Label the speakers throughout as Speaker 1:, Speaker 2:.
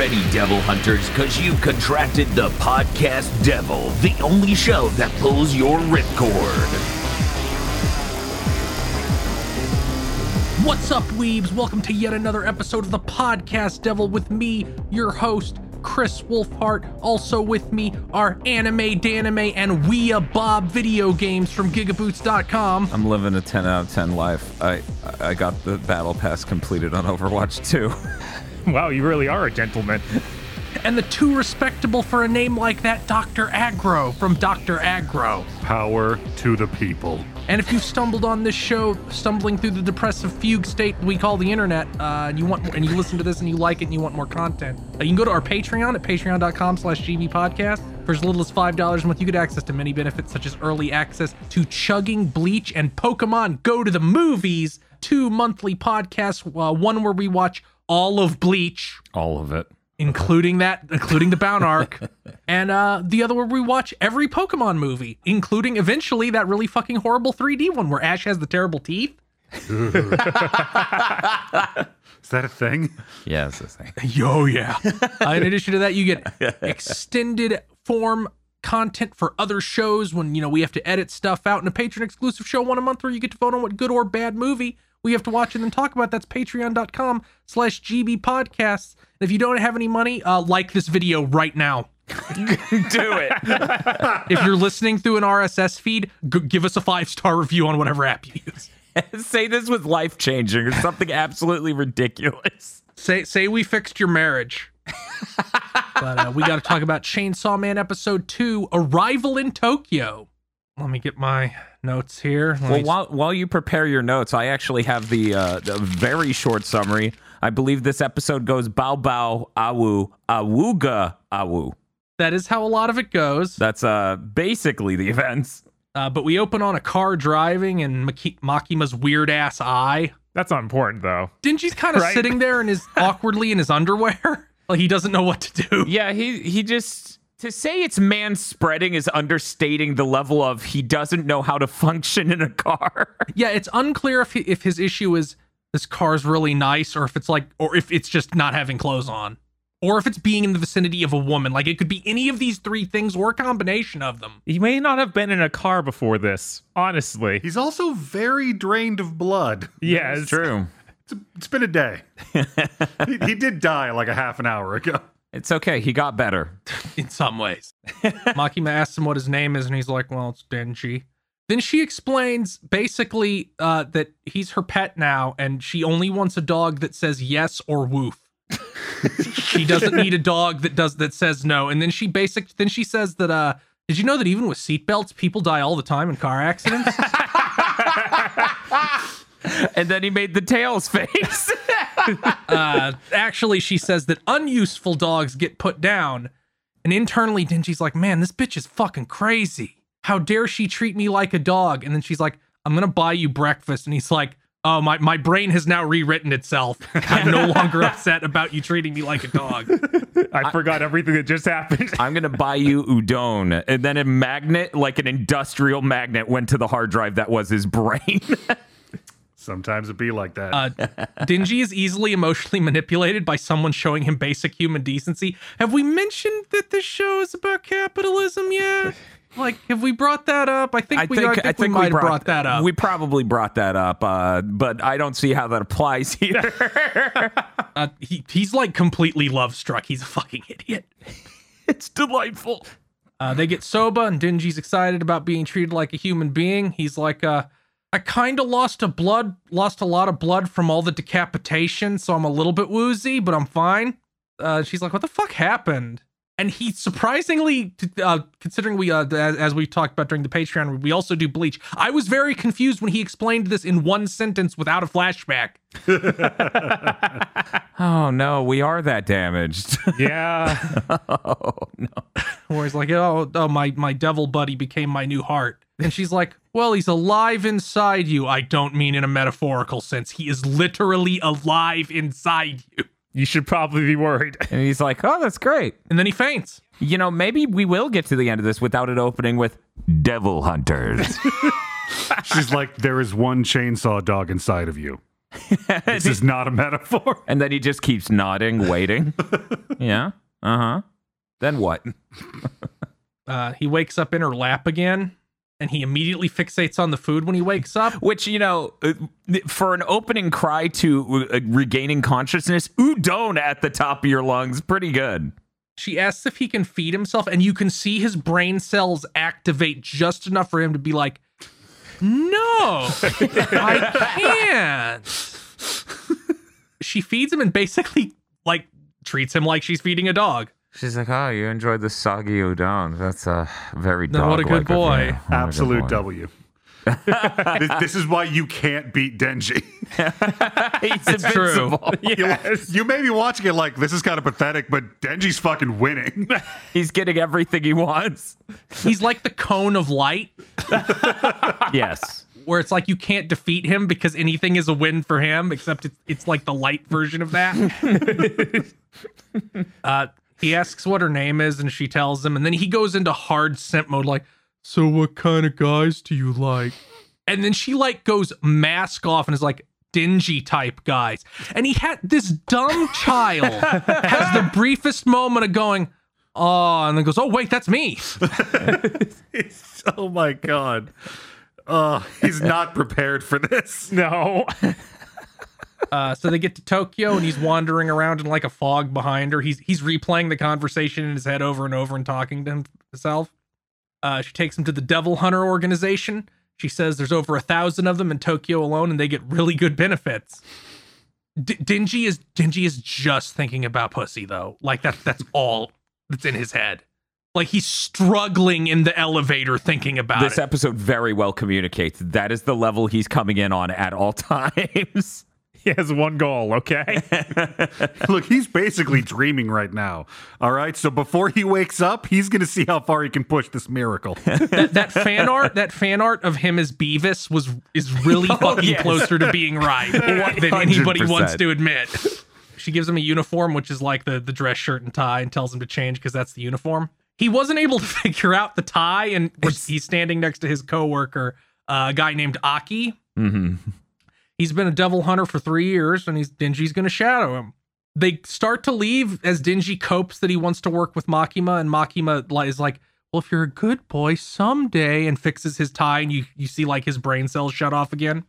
Speaker 1: ready, Devil Hunters, because you've contracted the podcast devil, the only show that pulls your ripcord.
Speaker 2: What's up, weebs? Welcome to yet another episode of the Podcast Devil with me, your host, Kris Wolfheart. Also with me are Anime Danime and Wea Bob video games from Gigaboots.com.
Speaker 3: I'm living a 10 out of 10 life. I I got the battle pass completed on Overwatch 2.
Speaker 4: Wow, you really are a gentleman.
Speaker 2: And the too respectable for a name like that, Dr. Agro from Dr. Agro.
Speaker 4: Power to the people.
Speaker 2: And if you've stumbled on this show, stumbling through the depressive fugue state we call the internet, uh, and you want more, and you listen to this and you like it and you want more content, uh, you can go to our Patreon at patreon.com slash gbpodcast. For as little as $5 a month, you get access to many benefits such as early access to Chugging Bleach and Pokemon Go to the Movies, two monthly podcasts, uh, one where we watch all of Bleach,
Speaker 3: All of it.
Speaker 2: including that, including the Bount Arc, and uh, the other where we watch every Pokemon movie, including eventually that really fucking horrible 3D one where Ash has the terrible teeth.
Speaker 4: Is that a thing?
Speaker 3: Yeah, it's a thing.
Speaker 2: Yo, yeah. Uh, in addition to that, you get extended form content for other shows when you know we have to edit stuff out, and a patron exclusive show one a month where you get to vote on what good or bad movie we have to watch and then talk about. That's patreon.com slash GB podcasts. And if you don't have any money, uh, like this video right now.
Speaker 3: Do it.
Speaker 2: If you're listening through an RSS feed, g- give us a five star review on whatever app you use.
Speaker 3: Say this was life changing or something absolutely ridiculous.
Speaker 2: Say say we fixed your marriage. but uh, we got to talk about Chainsaw Man episode two, Arrival in Tokyo. Let me get my notes here. Let
Speaker 3: Well,
Speaker 2: me-
Speaker 3: while, while you prepare your notes, I actually have the, uh, the very short summary. I believe this episode goes bow bow awu awuga awu.
Speaker 2: that is how a lot of it goes.
Speaker 3: That's uh basically the events.
Speaker 2: Uh, but we open on a car driving and Maki- Makima's weird ass eye.
Speaker 4: That's not important, though.
Speaker 2: Denji's kind of
Speaker 4: Right.
Speaker 2: sitting there in his awkwardly in his underwear, like he doesn't know what to do.
Speaker 3: Yeah, he he just to say it's man spreading is understating the level of he doesn't know how to function in a car.
Speaker 2: Yeah, it's unclear if he, if his issue is this car's really nice, or if it's like, or if it's just not having clothes on, or if it's being in the vicinity of a woman. Like it could be any of these three things or a combination of them.
Speaker 4: He may not have been in a car before this, honestly.
Speaker 5: He's also very drained of blood.
Speaker 4: Yeah, It's
Speaker 3: true.
Speaker 5: It's, it's been a day. he, he did die like a half an hour ago.
Speaker 3: It's okay. He got better.
Speaker 2: in some ways. Makima asks him what his name is, and he's like, "Well, it's Denji." Then she explains basically uh, that he's her pet now, and she only wants a dog that says yes or woof. she doesn't need a dog that does that says no. And then she basic then she says that uh did you know that even with seatbelts, people die all the time in car accidents?
Speaker 3: And then he made the tails face.
Speaker 2: uh, actually, she says that unuseful dogs get put down. And internally, Denji's like, man, this bitch is fucking crazy. How dare she treat me like a dog? And then she's like, I'm gonna buy you breakfast. And he's like, oh, my, my brain has now rewritten itself. I'm no longer upset about you treating me like a dog.
Speaker 4: I forgot everything that just happened.
Speaker 3: I'm gonna buy you udon, and then a magnet, like an industrial magnet, went to the hard drive that was his brain.
Speaker 5: Sometimes it be like that.
Speaker 2: Uh, Denji is easily emotionally manipulated by someone showing him basic human decency. Have we mentioned that this show is about capitalism yet? Like, have we brought that up? I think
Speaker 3: I
Speaker 2: we,
Speaker 3: think
Speaker 2: I think, we might have brought that up.
Speaker 3: We probably brought that up, uh, but I don't see how that applies here.
Speaker 2: Uh, he, he's like completely love struck. He's a fucking idiot.
Speaker 3: it's delightful.
Speaker 2: Uh, they get Soba, and Denji's excited about being treated like a human being. He's like, uh, I kind of lost a blood, lost a lot of blood from all the decapitation, so I'm a little bit woozy, but I'm fine. Uh, she's like, what the fuck happened? And he surprisingly, uh, considering we, uh, as, as we talked about during the Patreon, we also do Bleach. I was very confused when he explained this in one sentence without a flashback.
Speaker 3: Oh no, we are that damaged.
Speaker 4: yeah.
Speaker 3: oh no.
Speaker 2: where he's like, "Oh, oh, my my devil buddy became my new heart," and she's like, "Well, he's alive inside you. I don't mean in a metaphorical sense. He is literally alive inside you."
Speaker 4: You should probably be worried.
Speaker 3: And he's like, "Oh, that's great."
Speaker 2: And then he faints.
Speaker 3: You know, maybe we will get to the end of this without it opening with Devil Hunters.
Speaker 5: She's like, there is one chainsaw dog inside of you. This is not a metaphor.
Speaker 3: And then he just keeps nodding, waiting. yeah. Uh huh. Then what?
Speaker 2: Uh, he wakes up in her lap again, and he immediately fixates on the food when he wakes up.
Speaker 3: Which, you know, uh, for an opening cry to uh, regaining consciousness, udon at the top of your lungs, pretty good.
Speaker 2: She asks if he can feed himself, and you can see his brain cells activate just enough for him to be like, No, I can't. she feeds him and basically, like, treats him like she's feeding a dog.
Speaker 3: She's like, "Oh, you enjoyed the soggy udon? That's a very
Speaker 2: No, what a good
Speaker 3: dog-like of
Speaker 2: boy.
Speaker 3: you. What a good
Speaker 5: Absolute
Speaker 3: boy."
Speaker 5: W. this, this is why you can't beat Denji.
Speaker 3: He's
Speaker 2: true.
Speaker 3: invincible.
Speaker 5: You, you may be watching it like this is kind of pathetic, but Denji's fucking winning.
Speaker 3: He's getting everything he wants.
Speaker 2: He's like the cone of light,
Speaker 3: Yes.
Speaker 2: where it's like you can't defeat him because anything is a win for him, except it's, it's like the light version of that. uh, he asks what her name is, and she tells him, and then he goes into hard simp mode, like, "So what kind of guys do you like?" And then she like goes mask off and is like, "Denji type guys." And he had this dumb child has the briefest moment of going, "Oh," and then goes, "Oh wait, that's me."
Speaker 5: oh my god. Uh, he's not prepared for this.
Speaker 4: No.
Speaker 2: Uh, so they get to Tokyo and he's wandering around in like a fog behind her. He's he's replaying the conversation in his head over and over and talking to himself. Uh, she takes him to the Devil Hunter organization. She says there's over a thousand of them in Tokyo alone, and they get really good benefits. D- Denji is Denji is just thinking about pussy though. Like that's that's all that's in his head. Like he's struggling in the elevator thinking about
Speaker 3: This
Speaker 2: it.
Speaker 3: episode very well communicates that is the level he's coming in on at all times.
Speaker 4: He has one goal, okay?
Speaker 5: Look, he's basically dreaming right now. All right. So before he wakes up, he's going to see how far he can push this miracle.
Speaker 2: that, that fan art, that fan art of him as Beavis was is really fucking
Speaker 3: yes.
Speaker 2: closer to being right than anybody
Speaker 3: 100%.
Speaker 2: wants to admit. She gives him a uniform, which is like the the dress shirt and tie, and tells him to change because that's the uniform. He wasn't able to figure out the tie, and he's standing next to his coworker, uh, a guy named Aki.
Speaker 3: hmm
Speaker 2: He's been a devil hunter for three years, and he's Denji's going to shadow him. They start to leave as Denji copes that he wants to work with Makima, and Makima is like, "Well, if you're a good boy, someday," and fixes his tie, and you you see like his brain cells shut off again.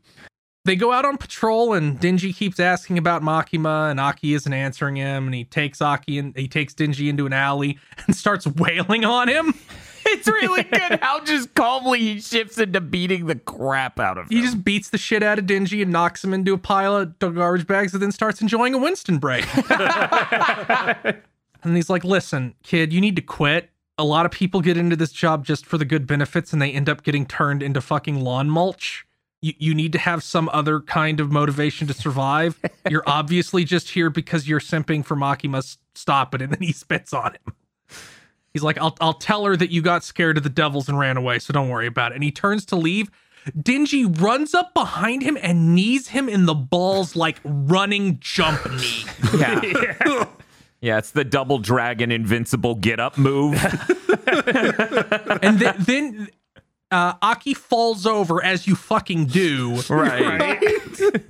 Speaker 2: They go out on patrol, and Denji keeps asking about Makima, and Aki isn't answering him, and he takes Aki and he takes Denji into an alley and starts wailing on him.
Speaker 3: It's really good how just calmly he shifts into beating the crap out of him.
Speaker 2: He just beats the shit out of Denji and knocks him into a pile of garbage bags and then starts enjoying a Winston break. and he's like, listen, kid, you need to quit. A lot of people get into this job just for the good benefits and they end up getting turned into fucking lawn mulch. You, you need to have some other kind of motivation to survive. You're obviously just here because you're simping for Makima. Stop it. And then he spits on him. He's like, I'll, I'll tell her that you got scared of the devils and ran away, so don't worry about it. And he turns to leave. Denji runs up behind him and knees him in the balls like running jump knee.
Speaker 3: Yeah. yeah, it's the double dragon invincible get up move.
Speaker 2: And th- then uh, Aki falls over as you fucking do.
Speaker 3: right.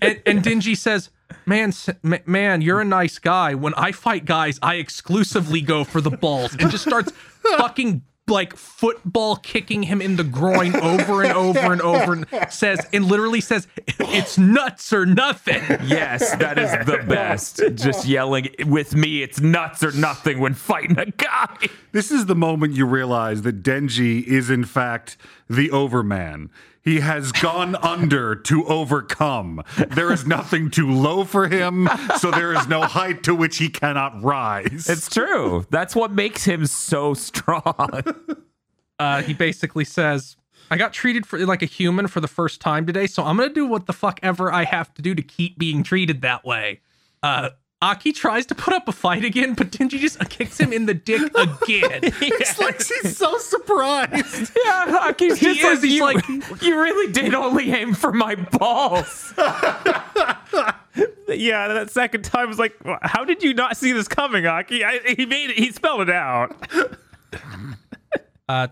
Speaker 2: And, and Denji says, man, s- man, you're a nice guy. When I fight guys, I exclusively go for the balls and just starts fucking like football kicking him in the groin over and over and over and says and literally says it's nuts or nothing.
Speaker 3: Yes, that is the best. Just yelling with me, it's nuts or nothing when fighting a guy.
Speaker 5: This is the moment you realize that Denji is, in fact, the Overman. He has gone under to overcome. There is nothing too low for him, so there is no height to which he cannot rise.
Speaker 3: It's true. That's what makes him so strong.
Speaker 2: Uh, he basically says, I got treated for like a human for the first time today, so I'm gonna do what the fuck ever I have to do to keep being treated that way. Uh Aki tries to put up a fight again, but Denji just kicks him in the dick again.
Speaker 5: It's like he's so surprised.
Speaker 3: Yeah, Haki's
Speaker 2: He
Speaker 3: just
Speaker 2: is,
Speaker 3: like,
Speaker 2: he's
Speaker 3: you,
Speaker 2: like-
Speaker 3: you really did only aim for my balls.
Speaker 4: yeah, that second time was like, how did you not see this coming, Aki? I, he made it. He spelled it out.
Speaker 2: Uh,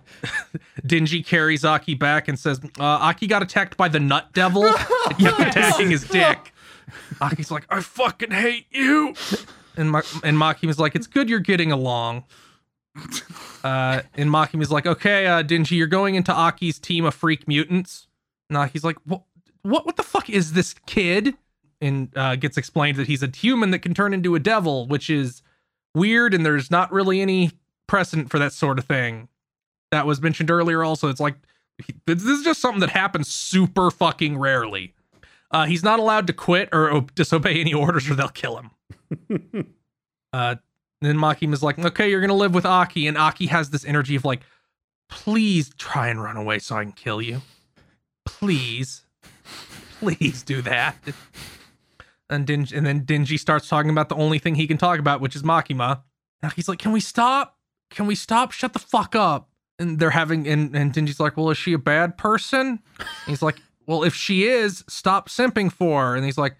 Speaker 2: Denji carries Aki back and says, uh, Aki got attacked by the nut devil. It kept attacking his dick. Aki's like, I fucking hate you. And Ma- and Makima's like, it's good you're getting along. Uh, and Makima's like, okay, uh, Denji, you're going into Aki's team of freak mutants. And Aki's like, what, what, what the fuck is this kid? And uh, gets explained that he's a human that can turn into a devil, which is weird, and there's not really any precedent for that sort of thing. That was mentioned earlier. Also, it's like this is just something that happens super fucking rarely. Uh, he's not allowed to quit or disobey any orders, or they'll kill him. uh, then Makima's like, okay, you're gonna live with Aki, and Aki has this energy of like, please try and run away so I can kill you. Please, please do that. And Denji, and then Denji starts talking about the only thing he can talk about, which is Makima. Now he's like, can we stop? Can we stop? Shut the fuck up. And they're having, and, and Denji's like, well, is she a bad person? And he's like, well, if she is, stop simping for her. And he's like,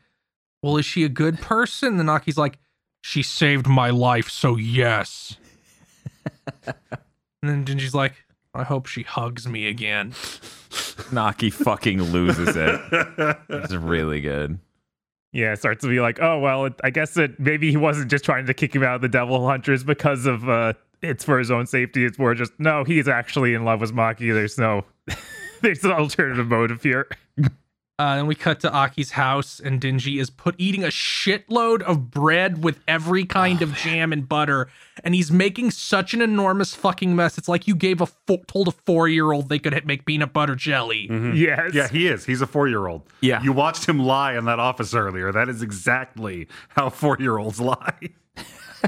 Speaker 2: well, is she a good person? And Aki's like, she saved my life, so yes. and then Denji's like, I hope she hugs me again.
Speaker 3: Naki fucking loses it. It's really good.
Speaker 4: Yeah, it starts to be like, oh well, it, I guess it maybe he wasn't just trying to kick him out of the Devil Hunters because of uh it's for his own safety. It's more just no, he's actually in love with Maki. There's no there's an alternative motive here.
Speaker 2: Uh, then we cut to Aki's house, and Denji is put eating a shitload of bread with every kind of jam and butter, and he's making such an enormous fucking mess. It's like you gave a fo- told a four year old they could make peanut butter jelly.
Speaker 4: Yes.
Speaker 5: Yeah, he is. He's a four year old.
Speaker 3: Yeah.
Speaker 5: You watched him lie in that office earlier. That is exactly how four year olds lie.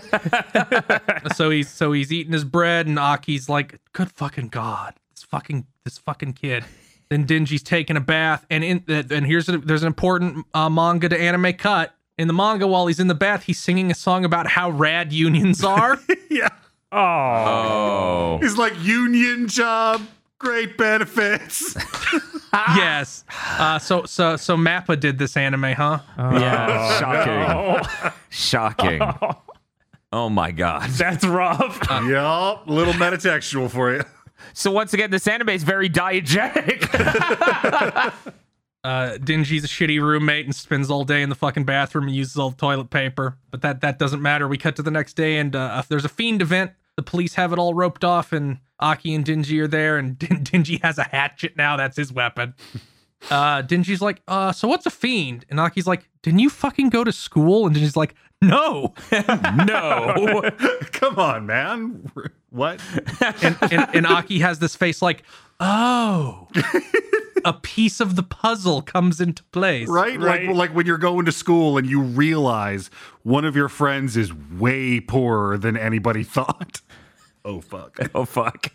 Speaker 2: so he's so he's eating his bread, and Aki's like, "Good fucking god, this fucking this fucking kid." Then Denji's taking a bath, and in and here's a, there's an important uh, manga to anime cut. In the manga, while he's in the bath, he's singing a song about how rad unions are.
Speaker 5: yeah.
Speaker 4: Oh.
Speaker 3: Oh.
Speaker 5: He's like, union job, great benefits.
Speaker 2: yes. Uh, so so so Mappa did this anime, huh?
Speaker 3: Yeah. Shocking.
Speaker 4: Oh,
Speaker 3: Shocking. Oh my god.
Speaker 4: that's rough.
Speaker 5: yup. Little metatextual for you.
Speaker 3: So once again, this anime is very diegetic.
Speaker 2: Uh, Denji's a shitty roommate and spends all day in the fucking bathroom and uses all the toilet paper. But that that doesn't matter. We cut to the next day, and uh, there's a fiend event. The police have it all roped off, and Aki and Denji are there, and Din- Denji has a hatchet now. That's his weapon. Uh, Denji's like, uh, so what's a fiend? And Aki's like, didn't you fucking go to school? And Denji's like, no.
Speaker 3: no.
Speaker 5: Come on, man. What?
Speaker 2: and, and, and Aki has this face like, oh, a piece of the puzzle comes into place.
Speaker 5: Right?
Speaker 4: Right.
Speaker 5: Like like when you're going to school and you realize one of your friends is way poorer than anybody thought. Oh fuck.
Speaker 3: oh fuck.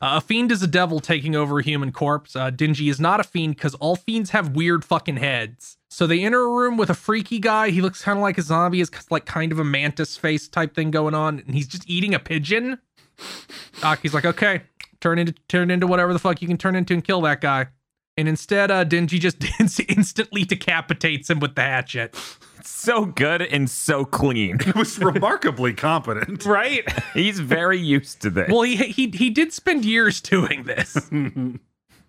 Speaker 2: Uh, a fiend is a devil taking over a human corpse. Uh, Denji is not a fiend because all fiends have weird fucking heads. So they enter a room with a freaky guy. He looks kind of like a zombie. Has like kind of a mantis face type thing going on, and he's just eating a pigeon. Aki's like, okay, turn into turn into whatever the fuck you can turn into and kill that guy. And instead, uh, Denji just instantly decapitates him with the hatchet.
Speaker 3: So good and so clean.
Speaker 5: It was remarkably competent.
Speaker 4: right?
Speaker 3: He's very used to this.
Speaker 2: Well, he he he did spend years doing this.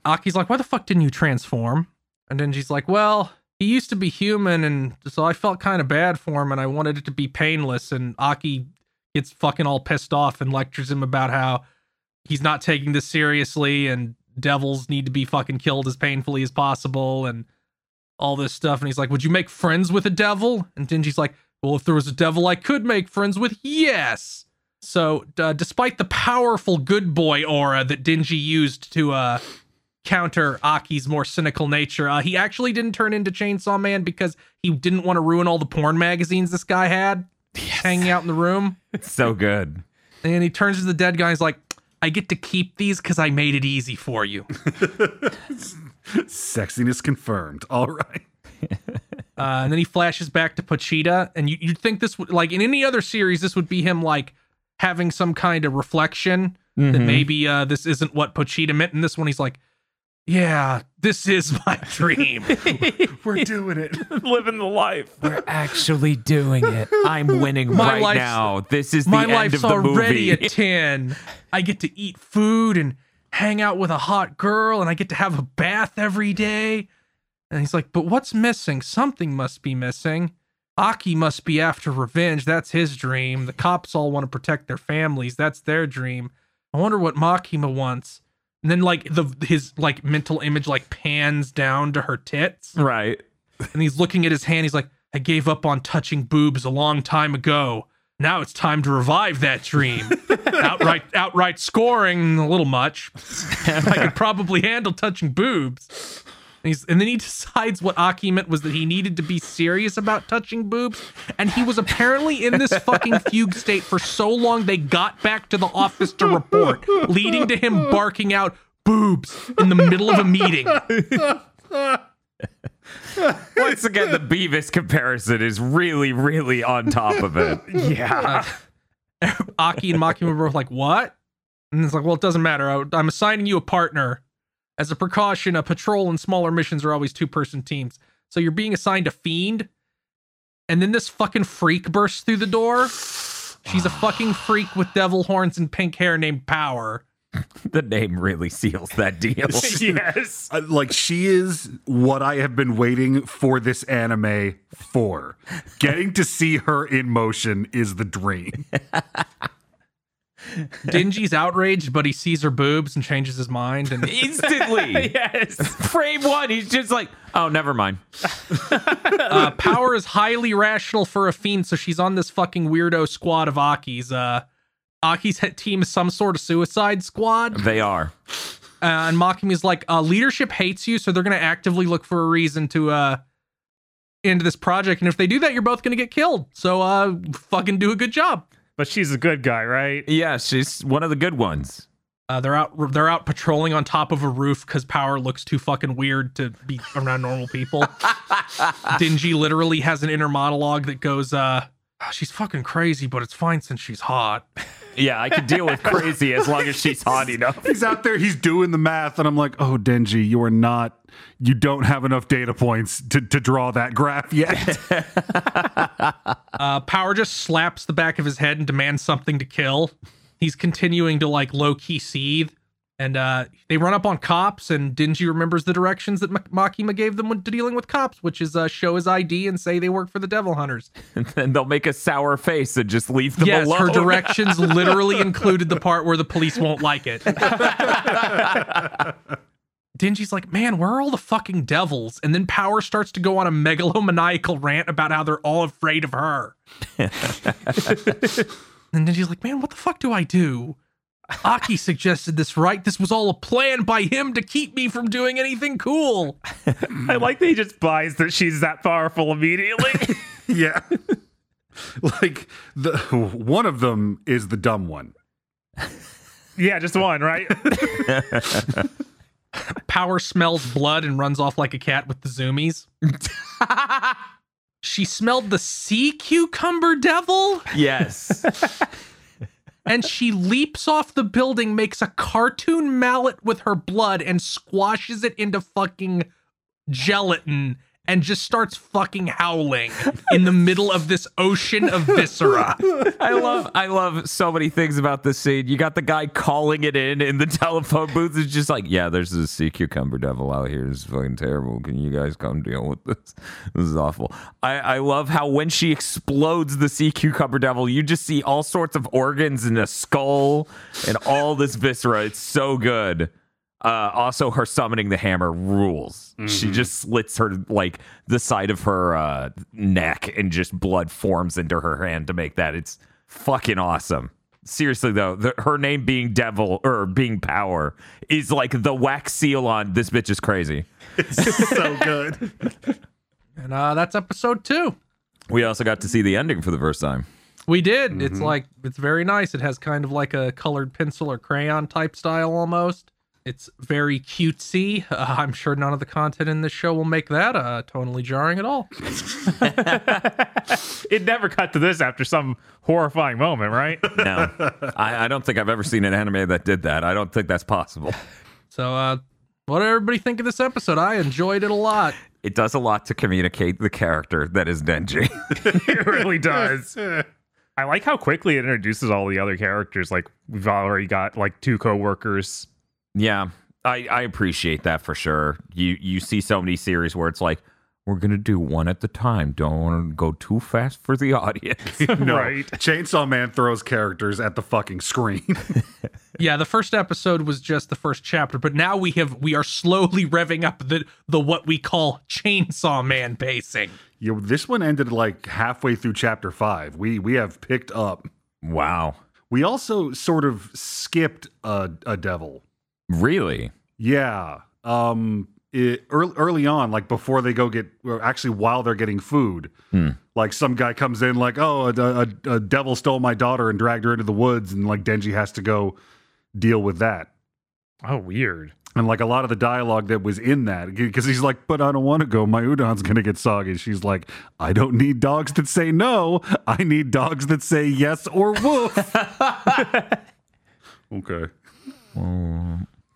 Speaker 2: Aki's like, why the fuck didn't you transform? And then she's like, well, he used to be human, and so I felt kind of bad for him, and I wanted it to be painless. And Aki gets fucking all pissed off and lectures him about how he's not taking this seriously, and devils need to be fucking killed as painfully as possible, and all this stuff. And he's like, would you make friends with a devil? And Denji's like, well, if there was a devil I could make friends with, yes. So, uh, despite the powerful good boy aura that Denji used to uh, counter Aki's more cynical nature, uh, he actually didn't turn into Chainsaw Man because he didn't want to ruin all the porn magazines this guy had hanging out in the room.
Speaker 3: It's so good.
Speaker 2: And he turns to the dead guy. He's like, I get to keep these because I made it easy for you.
Speaker 5: Sexiness confirmed. All right.
Speaker 2: Uh, and then he flashes back to Pochita, and you, you'd think this would, like in any other series, this would be him like having some kind of reflection that maybe uh, this isn't what Pochita meant. In this one, he's like, "Yeah, this is my dream."
Speaker 5: We're doing it.
Speaker 4: Living the life.
Speaker 3: We're actually doing it. I'm winning
Speaker 2: My
Speaker 3: right now. This is the
Speaker 2: my
Speaker 3: end
Speaker 2: life's
Speaker 3: of the
Speaker 2: already
Speaker 3: movie.
Speaker 2: a 10. I get to eat food and hang out with a hot girl, and I get to have a bath every day. And he's like, but what's missing? Something must be missing. Aki must be after revenge. That's his dream. The cops all want to protect their families. That's their dream. I wonder what Makima wants. And then like the his like mental image like pans down to her tits.
Speaker 3: Right.
Speaker 2: And he's looking at his hand. He's like, I gave up on touching boobs a long time ago. Now it's time to revive that dream. outright outright scoring a little much. I could probably handle touching boobs. And, he's, and then he decides what Aki meant was that he needed to be serious about touching boobs. And he was apparently in this fucking fugue state for so long they got back to the office to report, leading to him barking out boobs in the middle of a meeting.
Speaker 3: Once again, the Beavis comparison is really, really on top of it.
Speaker 4: Yeah.
Speaker 2: Aki and Makima were both like, "What?" And it's like, "Well, it doesn't matter. I, I'm assigning you a partner. As a precaution, a patrol and smaller missions are always two-person teams. So you're being assigned a fiend." And then this fucking freak bursts through the door. She's a fucking freak with devil horns and pink hair named Power.
Speaker 3: The name really seals that deal.
Speaker 4: yes.
Speaker 5: Uh, like she is what I have been waiting for this anime for. Getting to see her in motion is the dream.
Speaker 2: Denji's outraged, but he sees her boobs and changes his mind. And
Speaker 3: Instantly.
Speaker 4: Yes.
Speaker 3: Frame one, he's just like, oh, never mind.
Speaker 2: uh, Power is highly rational for a fiend, so she's on this fucking weirdo squad of Aki's. Uh, Aki's team is some sort of suicide squad,
Speaker 3: They are.
Speaker 2: uh, and Makima's like, uh, leadership hates you, so they're gonna actively look for a reason to uh into this project, and if they do that, you're both gonna get killed. So uh, fucking do a good job.
Speaker 4: But she's a good guy, right?
Speaker 3: Yeah, she's one of the good ones.
Speaker 2: Uh, they're out. They're out patrolling on top of a roof because Power looks too fucking weird to be around normal people. Denji literally has an inner monologue that goes, uh, "She's fucking crazy, but it's fine since she's hot."
Speaker 3: Yeah, I can deal with crazy as long as she's hot enough.
Speaker 5: He's out there, he's doing the math, and I'm like, oh, Denji, you are not, you don't have enough data points to, to draw that graph yet.
Speaker 2: Uh, Power just slaps the back of his head and demands something to kill. He's continuing to like low key seethe, and uh, they run up on cops. And Denji remembers the directions that Ma- Makima gave them when dealing with cops, which is uh, show his ID and say they work for the Devil Hunters.
Speaker 3: And then they'll make a sour face and just leave them
Speaker 2: yes,
Speaker 3: alone.
Speaker 2: her directions literally included the part where the police won't like it. Denji's like, man, where are all the fucking devils? And then Power starts to go on a megalomaniacal rant about how they're all afraid of her. and Denji's like, man, what the fuck do I do? Aki suggested this, right? This was all a plan by him to keep me from doing anything cool.
Speaker 4: I like that he just buys that she's that powerful immediately.
Speaker 5: yeah. like the one of them is the dumb one.
Speaker 4: yeah, just one, right?
Speaker 2: Power smells blood and runs off like a cat with the zoomies. she smelled the sea cucumber devil
Speaker 3: yes.
Speaker 2: And she leaps off the building, makes a cartoon mallet with her blood, and squashes it into fucking gelatin and just starts fucking howling in the middle of this ocean of viscera.
Speaker 3: I love I love so many things about this scene. You got the guy calling it in in the telephone booth. It's just like, yeah, there's a sea cucumber devil out here. It's fucking terrible. Can you guys come deal with this? This is awful. I, I love how when she explodes the sea cucumber devil, you just see all sorts of organs and a skull and all this viscera. It's so good. Uh, also, her summoning the hammer rules. She just slits her like the side of her uh, neck, and just blood forms into her hand to make that. It's fucking awesome. Seriously though, the, her name being Devil or being Power is like the wax seal on this bitch is crazy.
Speaker 5: It's so good.
Speaker 2: And uh, that's episode two.
Speaker 3: We also got to see the ending for the first time.
Speaker 2: We did. It's like, it's very nice. It has kind of like a colored pencil or crayon type style almost. It's very cutesy. Uh, I'm sure none of the content in this show will make that uh, tonally jarring at all.
Speaker 4: it never cut to this after some horrifying moment, right?
Speaker 3: No, I, I don't think I've ever seen an anime that did that. I don't think that's possible.
Speaker 2: So, uh, what did everybody think of this episode? I enjoyed it a lot.
Speaker 3: It does a lot to communicate the character that is Denji.
Speaker 4: it really does. I like how quickly it introduces all the other characters. Like we've already got like two co-workers.
Speaker 3: Yeah, I, I appreciate that for sure. You you see so many series where it's like we're gonna do one at the time. Don't want to go too fast for the audience.
Speaker 5: No,
Speaker 4: Right.
Speaker 5: Chainsaw Man throws characters at the fucking screen.
Speaker 2: Yeah, the first episode was just the first chapter, but now we have we are slowly revving up the the what we call Chainsaw Man pacing.
Speaker 5: yeah, this one ended like halfway through chapter five. We we have picked up.
Speaker 3: wow,
Speaker 5: We also sort of skipped a, a devil.
Speaker 3: Really?
Speaker 5: Yeah. Um it, early, early on, like before they go get, or actually while they're getting food, like some guy comes in, like, oh, a, a, a devil stole my daughter and dragged her into the woods, and like Denji has to go deal with that.
Speaker 4: Oh, weird.
Speaker 5: And like a lot of the dialogue that was in that, because he's like, but I don't want to go. My udon's going to get soggy. She's like, I don't need dogs that say no. I need dogs that say yes or woof. okay.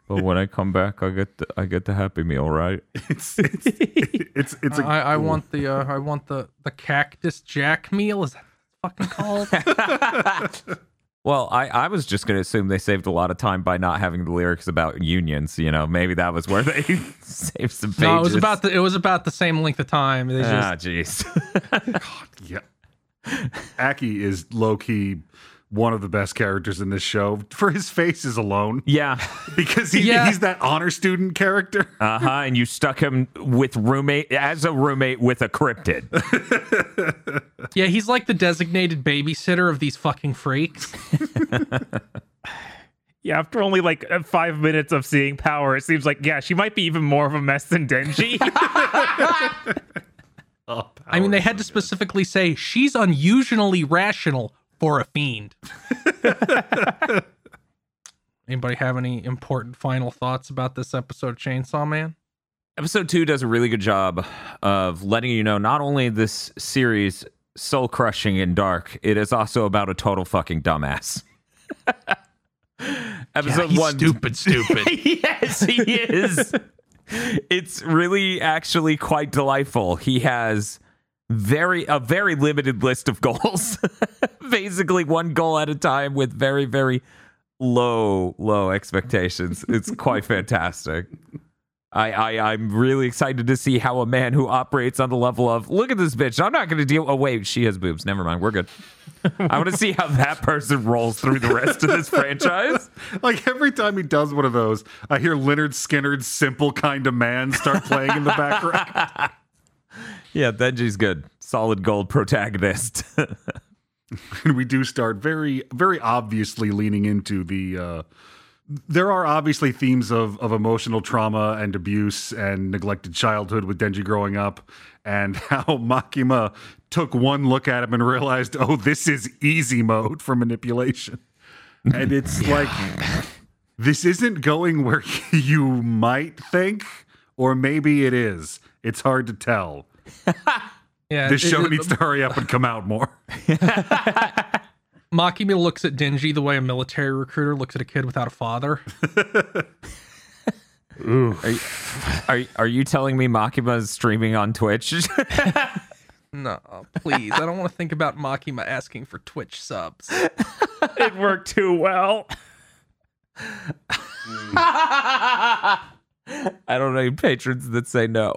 Speaker 3: But when I come back, I get the, I get the Happy Meal, right?
Speaker 5: It's, it's, it's, it's a,
Speaker 2: I, I want the uh, I want the the cactus jack meal. Is that fucking called?
Speaker 3: Well, I, I was just going to assume they saved a lot of time by not having the lyrics about unions. You know, maybe that was where they saved some pages.
Speaker 2: no, it was about the it was about the same length of time. They just,
Speaker 3: Ah, jeez.
Speaker 5: Yeah. Aki is low key one of the best characters in this show for his faces alone
Speaker 3: yeah.
Speaker 5: because he,
Speaker 2: Yeah.
Speaker 5: he's that honor student character.
Speaker 3: Uh huh. And you stuck him with roommate as a roommate with a cryptid.
Speaker 2: yeah, he's like the designated babysitter of these fucking freaks.
Speaker 4: Yeah, after only like uh, five minutes of seeing power, it seems like yeah, she might be even more of a mess than Denji.
Speaker 5: Oh,
Speaker 2: I mean, they
Speaker 5: Power
Speaker 2: had to
Speaker 5: good.
Speaker 2: specifically say she's unusually rational for a fiend. Anybody have any important final thoughts about this episode, of Chainsaw Man?
Speaker 3: Episode two does a really good job of letting you know not only this series soul crushing and dark, it is also about a total fucking dumbass. Episode
Speaker 2: he's
Speaker 3: one,
Speaker 2: stupid, stupid.
Speaker 3: yes, he is. it's really actually quite delightful. He has very a very limited list of goals. Basically one goal at a time with very very low low expectations. It's quite fantastic. I, I I'm really excited to see how a man who operates on the level of look at this bitch. I'm not going to deal. Oh wait, she has boobs. Never mind. We're good. I want to see how that person rolls through the rest of this franchise.
Speaker 5: Like every time he does one of those, I hear Lynyrd Skynyrd's "Simple Kind of Man" start playing in the background.
Speaker 3: Yeah, Denji's good. Solid gold protagonist.
Speaker 5: and we do start very, very obviously leaning into the. Uh, there are obviously themes of of emotional trauma and abuse and neglected childhood with Denji growing up, and how Makima took one look at him and realized, oh, this is easy mode for manipulation, and it's like this isn't going where you might think, or maybe it is. It's hard to tell.
Speaker 2: Yeah,
Speaker 5: This show
Speaker 2: it-
Speaker 5: needs to hurry up and come out more.
Speaker 2: Makima looks at Denji the way a military recruiter looks at a kid without a father.
Speaker 3: Are you, are, are you telling me Makima is streaming on Twitch?
Speaker 2: No, please. I don't want to think about Makima asking for Twitch subs.
Speaker 4: it worked too well.
Speaker 3: I don't know any patrons that say no.